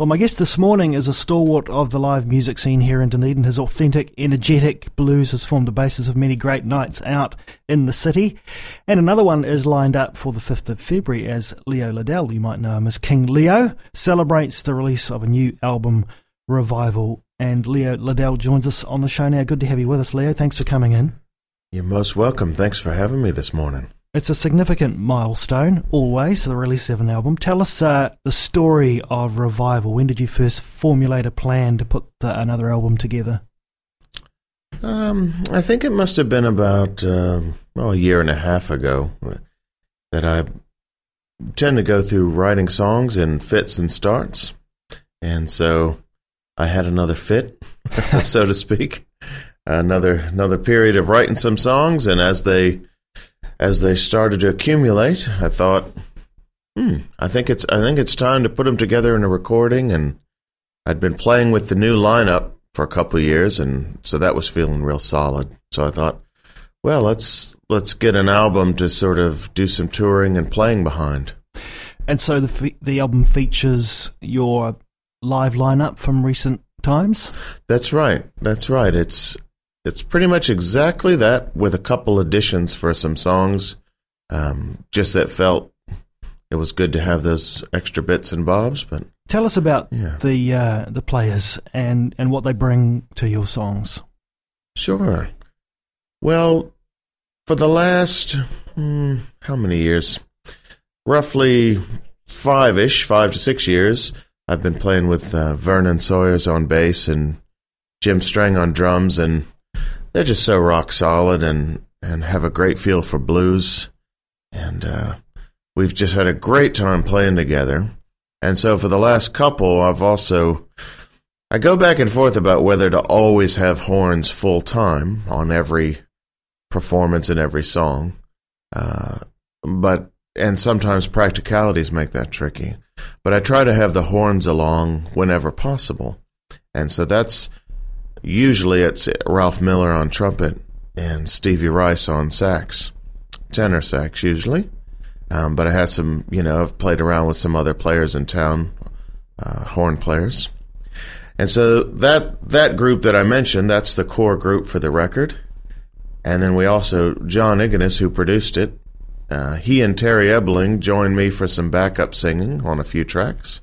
Well, my guest this morning is a stalwart of the live music scene here in Dunedin. His authentic, energetic blues has formed the basis of many great nights out in the city. And another one is lined up for the 5th of February as Leo Liddell, you might know him as King Leo, celebrates the release of a new album, Revival. And Leo Liddell joins us on the show now. Good to have you with us, Leo. Thanks for coming in. You're most welcome. Thanks for having me this morning. It's a significant milestone, always, the release of an album. Tell us uh, the story of Revival. When did you first formulate a plan to put the, another album together? Um, I think it must have been about um, well a year and a half ago that I tend to go through writing songs in fits and starts, and so I had another fit, so to speak, another another period of writing some songs, and as they as they started to accumulate, I thought, hmm, I think it's I think it's time to put them together in a recording. And I'd been playing with the new lineup for a couple of years, and so that was feeling real solid. So I thought, well, let's let's get an album to sort of do some touring and playing behind. And so the the album features your live lineup from recent times. That's right. That's right. It's it's pretty much exactly that, with a couple additions for some songs. Um, just that felt it was good to have those extra bits and bobs. But tell us about yeah. the uh, the players and and what they bring to your songs. Sure. Well, for the last hmm, how many years? Roughly five ish, five to six years. I've been playing with uh, Vernon Sawyers on bass and Jim Strang on drums, and they're just so rock solid and and have a great feel for blues, and uh, we've just had a great time playing together. And so for the last couple, I've also I go back and forth about whether to always have horns full time on every performance and every song, uh, but and sometimes practicalities make that tricky. But I try to have the horns along whenever possible, and so that's Usually it's Ralph Miller on trumpet and Stevie Rice on sax, tenor sax usually. Um, but I had some, you know, I've played around with some other players in town, uh, horn players. And so that that group that I mentioned, that's the core group for the record. And then we also John Egenes, who produced it. Uh, he and Terry Ebling joined me for some backup singing on a few tracks.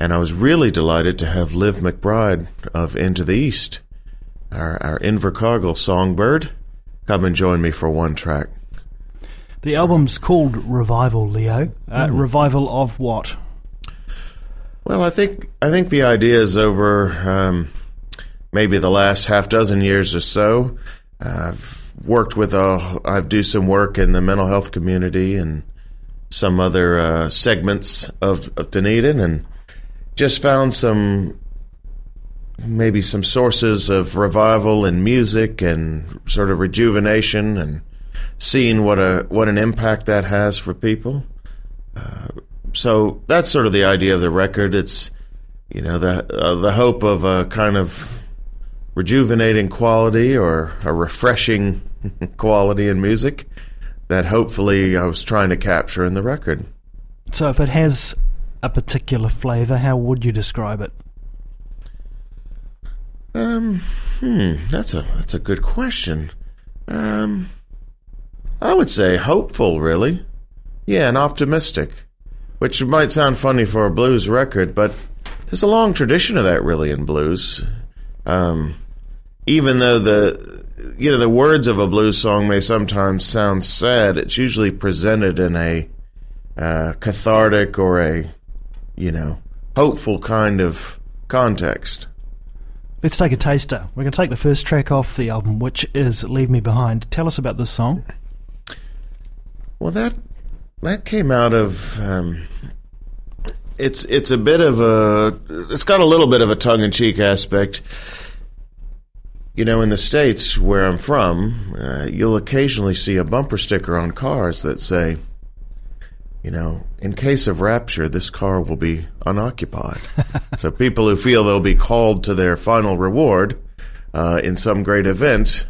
And I was really delighted to have Liv McBride of Into the East, our, our Invercargill songbird, come and join me for one track. The album's called Revival, Leo. Uh, mm. Revival of what? Well, I think I think the idea is over um, maybe the last half dozen years or so. I've worked with a. I've do some work in the mental health community and some other uh, segments of, of Dunedin, and just found some maybe some sources of revival in music and sort of rejuvenation and seeing what a what an impact that has for people. Uh, so that's sort of the idea of the record. It's you know the uh, the hope of a kind of rejuvenating quality or a refreshing quality in music that hopefully I was trying to capture in the record. So if it has a particular flavour, how would you describe it? Um, hmm, that's a that's a good question. Um, I would say hopeful, really. Yeah, and optimistic, which might sound funny for a blues record, but there's a long tradition of that, really, in blues. Um, even though the you know the words of a blues song may sometimes sound sad, it's usually presented in a uh, cathartic or a you know, hopeful kind of context. Let's take a taster. We're going to take the first track off the album, which is "Leave Me Behind." Tell us about this song. Well, that that came out of um, it's it's a bit of a it's got a little bit of a tongue in cheek aspect. You know, in the states where I'm from, uh, you'll occasionally see a bumper sticker on cars that say you know, in case of rapture, this car will be unoccupied. so people who feel they'll be called to their final reward uh, in some great event,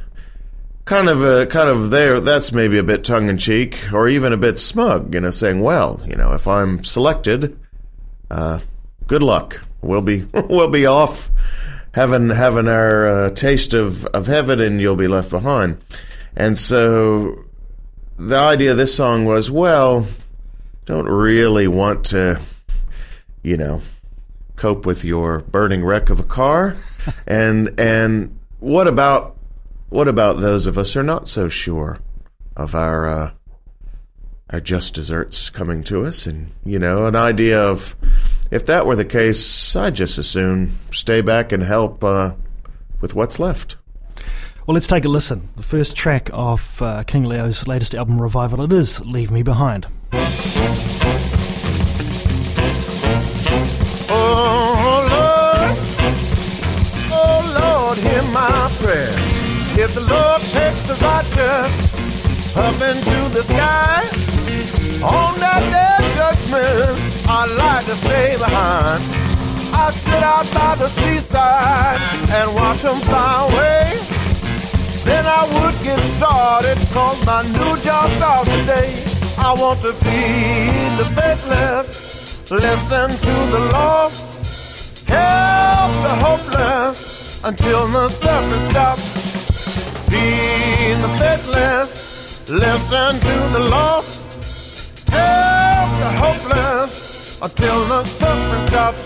kind of, a, kind of there. That's maybe a bit tongue in cheek, or even a bit smug. You know, saying, "Well, you know, if I'm selected, uh, good luck. We'll be we'll be off having having our uh, taste of of heaven, and you'll be left behind. And so the idea of this song was, well, don't really want to, you know, cope with your burning wreck of a car, and and what about what about those of us who are not so sure of our uh, our just desserts coming to us, and you know, an idea of if that were the case, I'd just as soon stay back and help uh, with what's left. Well, let's take a listen. The first track of uh, King Leo's latest album, Revival, it is Leave Me Behind. Oh Lord, oh Lord, hear my prayer. If the Lord takes the righteous up into the sky, on that day of judgment, I'd like to stay behind. I'd sit out by the seaside and watch them fly away. Then I get started, cause my new job starts today. I want to feed the faithless, listen to the lost, help the hopeless until the suffering stops. Feed the faithless, listen to the lost, help the hopeless until the suffering stops.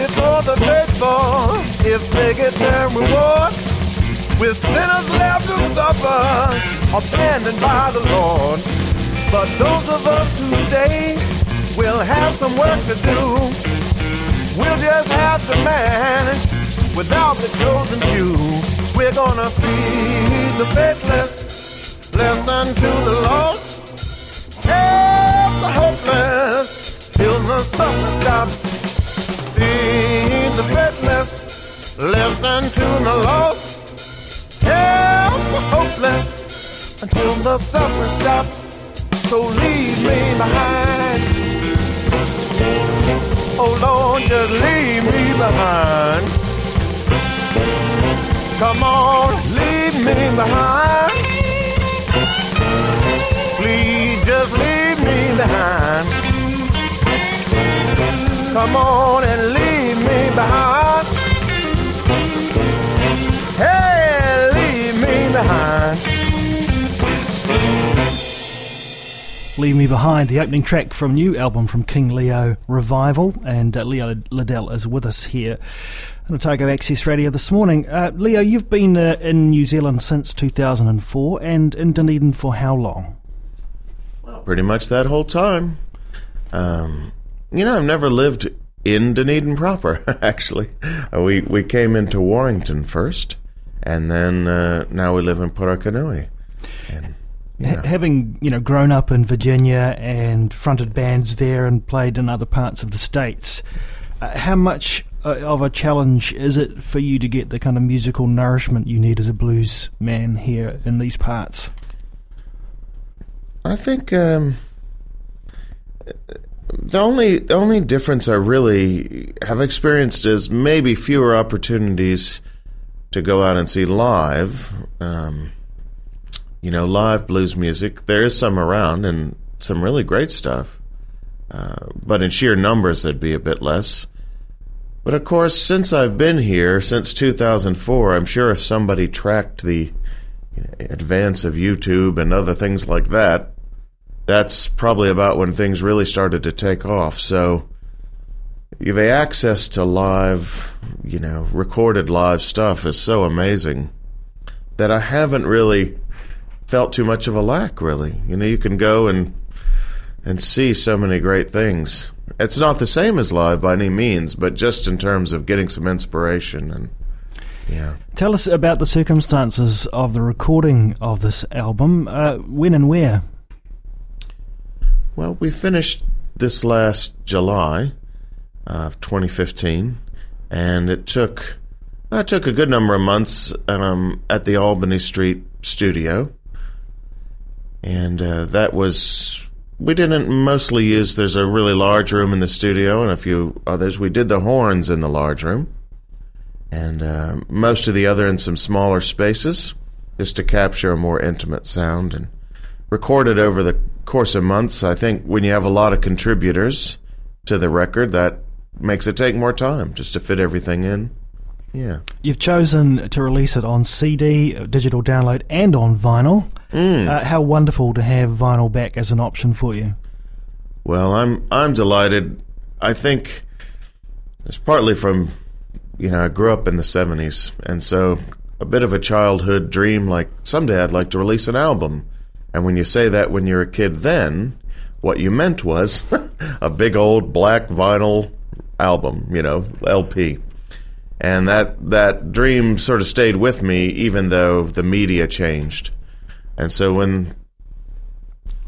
Happy for the faithful if they get their reward. With sinners left to suffer, abandoned by the Lord. But those of us who stay will have some work to do. We'll just have to manage without the chosen few. We're gonna feed the faithless, listen to the lost, help the hopeless till the suffering stops listen to the lost, help the hopeless until the suffering stops. So leave me behind. Oh Lord, just leave me behind. Come on, leave me behind. Please just leave me behind. Come on and leave me behind. Leave Me Behind, the opening track from new album from King Leo Revival, and uh, Leo Liddell is with us here on Otago Access Radio this morning. Uh, Leo, you've been uh, in New Zealand since 2004 and in Dunedin for how long? Well, pretty much that whole time. Um, you know, I've never lived in Dunedin proper. Actually, uh, we we came into Warrington first, and then uh, now we live in Purakanui. And Ha- having you know grown up in Virginia and fronted bands there and played in other parts of the states, uh, how much uh, of a challenge is it for you to get the kind of musical nourishment you need as a blues man here in these parts? I think um, the only the only difference I really have experienced is maybe fewer opportunities to go out and see live. Um, you know, live blues music. There is some around and some really great stuff, uh, but in sheer numbers, there'd be a bit less. But of course, since I've been here since 2004, I'm sure if somebody tracked the you know, advance of YouTube and other things like that, that's probably about when things really started to take off. So the access to live, you know, recorded live stuff is so amazing that I haven't really felt too much of a lack. Really, you know, you can go and and see so many great things. It's not the same as live by any means, but just in terms of getting some inspiration and yeah. Tell us about the circumstances of the recording of this album. Uh, when and where? Well, we finished this last July of 2015, and it took it took a good number of months um, at the Albany Street studio, and uh, that was we didn't mostly use. There's a really large room in the studio and a few others. We did the horns in the large room, and uh, most of the other in some smaller spaces, just to capture a more intimate sound and recorded over the course of months. I think when you have a lot of contributors to the record, that makes it take more time just to fit everything in. Yeah. You've chosen to release it on CD, digital download, and on vinyl. Mm. Uh, how wonderful to have vinyl back as an option for you. Well, I'm I'm delighted. I think it's partly from you know I grew up in the '70s, and so a bit of a childhood dream. Like someday I'd like to release an album, and when you say that when you're a kid, then what you meant was a big old black vinyl album, you know, LP. And that that dream sort of stayed with me even though the media changed. And so when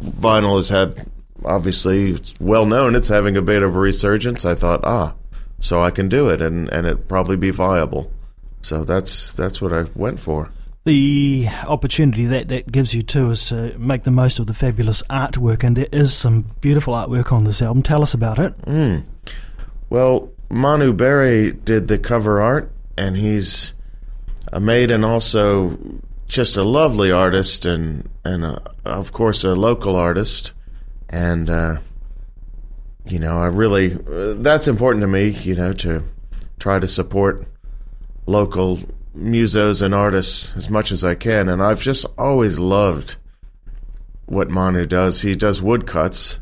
vinyl has had obviously it's well known it's having a bit of a resurgence, I thought, ah, so I can do it and, and it probably be viable. So that's that's what I went for. The opportunity that that gives you too is to make the most of the fabulous artwork, and there is some beautiful artwork on this album. Tell us about it. Mm. Well, Manu Berry did the cover art, and he's a made and also just a lovely artist, and and a, of course a local artist, and uh, you know I really that's important to me, you know, to try to support local musos and artists as much as I can, and I've just always loved what Manu does. He does woodcuts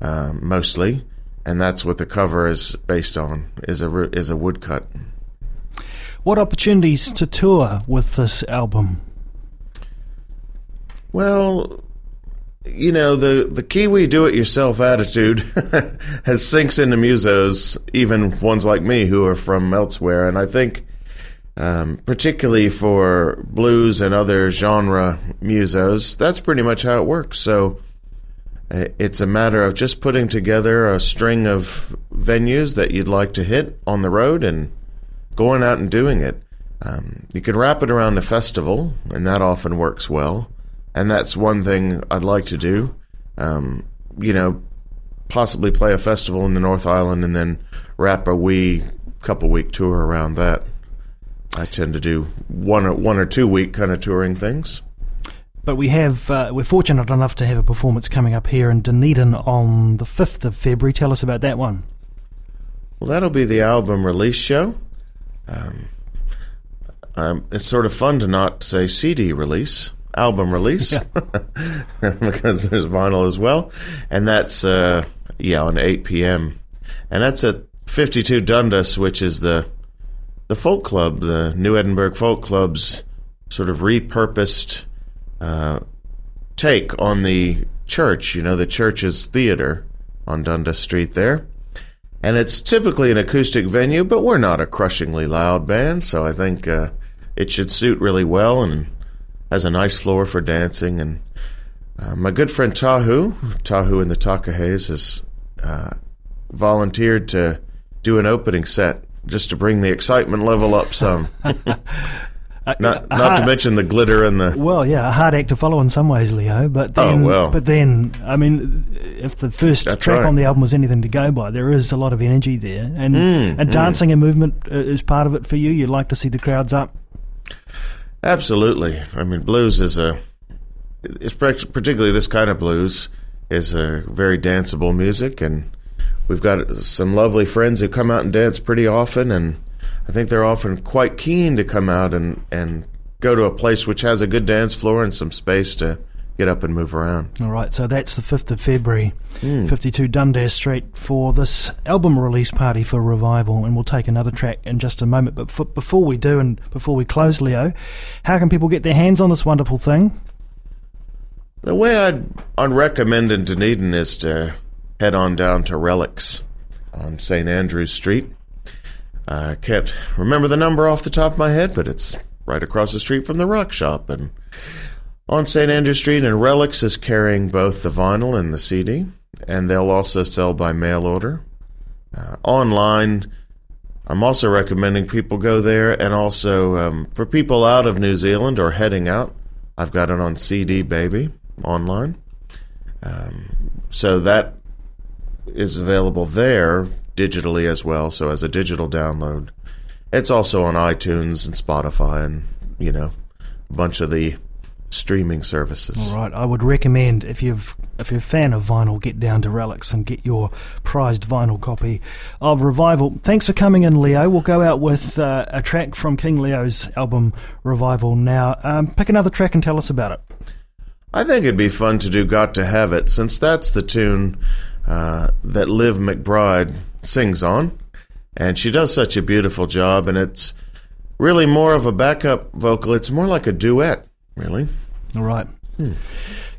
uh, mostly and that's what the cover is based on is a is a woodcut. What opportunities to tour with this album? Well, you know the the Kiwi do-it-yourself attitude has sinks into musos, even ones like me who are from elsewhere, and I think. Um, particularly for blues and other genre musos, that's pretty much how it works. So, it's a matter of just putting together a string of venues that you'd like to hit on the road and going out and doing it. Um, you can wrap it around a festival, and that often works well. And that's one thing I'd like to do. Um, you know, possibly play a festival in the North Island and then wrap a wee couple week tour around that. I tend to do one or one or two week kind of touring things. But we have uh, we're fortunate enough to have a performance coming up here in Dunedin on the fifth of February. Tell us about that one. Well, that'll be the album release show. Um, um, it's sort of fun to not say CD release, album release, yeah. because there's vinyl as well, and that's uh, yeah on 8 p.m. and that's at 52 Dundas, which is the the folk club, the New Edinburgh Folk Club's sort of repurposed uh, take on the church. You know, the church's theater on Dundas Street there. And it's typically an acoustic venue, but we're not a crushingly loud band, so I think uh, it should suit really well and has a nice floor for dancing. And uh, my good friend Tahu, Tahu in the Takahes, has uh, volunteered to do an opening set just to bring the excitement level up some. Uh, not not hard, to mention the glitter and the. Well, yeah, a hard act to follow in some ways, Leo. But oh, then, oh, well. but then, I mean, if the first That's track right. on the album was anything to go by, there is a lot of energy there, and Mm, and mm. dancing and movement uh, is part of it for you. You'd like to see the crowds up. Absolutely. I mean, blues is a. It's particularly this kind of blues is a very danceable music, and we've got some lovely friends who come out and dance pretty often, and I think they're often quite keen to come out and, and go to a place which has a good dance floor and some space to get up and move around. All right, so that's the 5th of February, Mm. 52 Dundas Street, for this album release party for Revival. And we'll take another track in just a moment. But f- before we do, and before we close, Leo, how can people get their hands on this wonderful thing? The way I'd, I'd recommend in Dunedin is to head on down to Relics on St. Andrews Street. I can't remember the number off the top of my head, but it's right across the street from the rock shop and on St. Andrew Street. And Relics is carrying both the vinyl and the CD, and they'll also sell by mail order. Uh, online, I'm also recommending people go there, and also um, for people out of New Zealand or heading out, I've got it on CD Baby online. Um, so that is available there digitally as well. So as a digital download, it's also on iTunes and Spotify, and you know, a bunch of the streaming services. All right, I would recommend if you've if you're a fan of vinyl, get down to Relics and get your prized vinyl copy of Revival. Thanks for coming in, Leo. We'll go out with uh, a track from King Leo's album Revival now. Um, pick another track and tell us about it. I think it'd be fun to do "Got to Have It" since that's the tune uh, that Liv McBride sings on, and she does such a beautiful job. And it's really more of a backup vocal. It's more like a duet, really. All right. Hmm.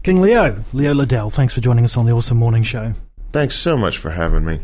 King Leo, Leo Liddell, thanks for joining us on the Awesome Morning Show. Thanks so much for having me.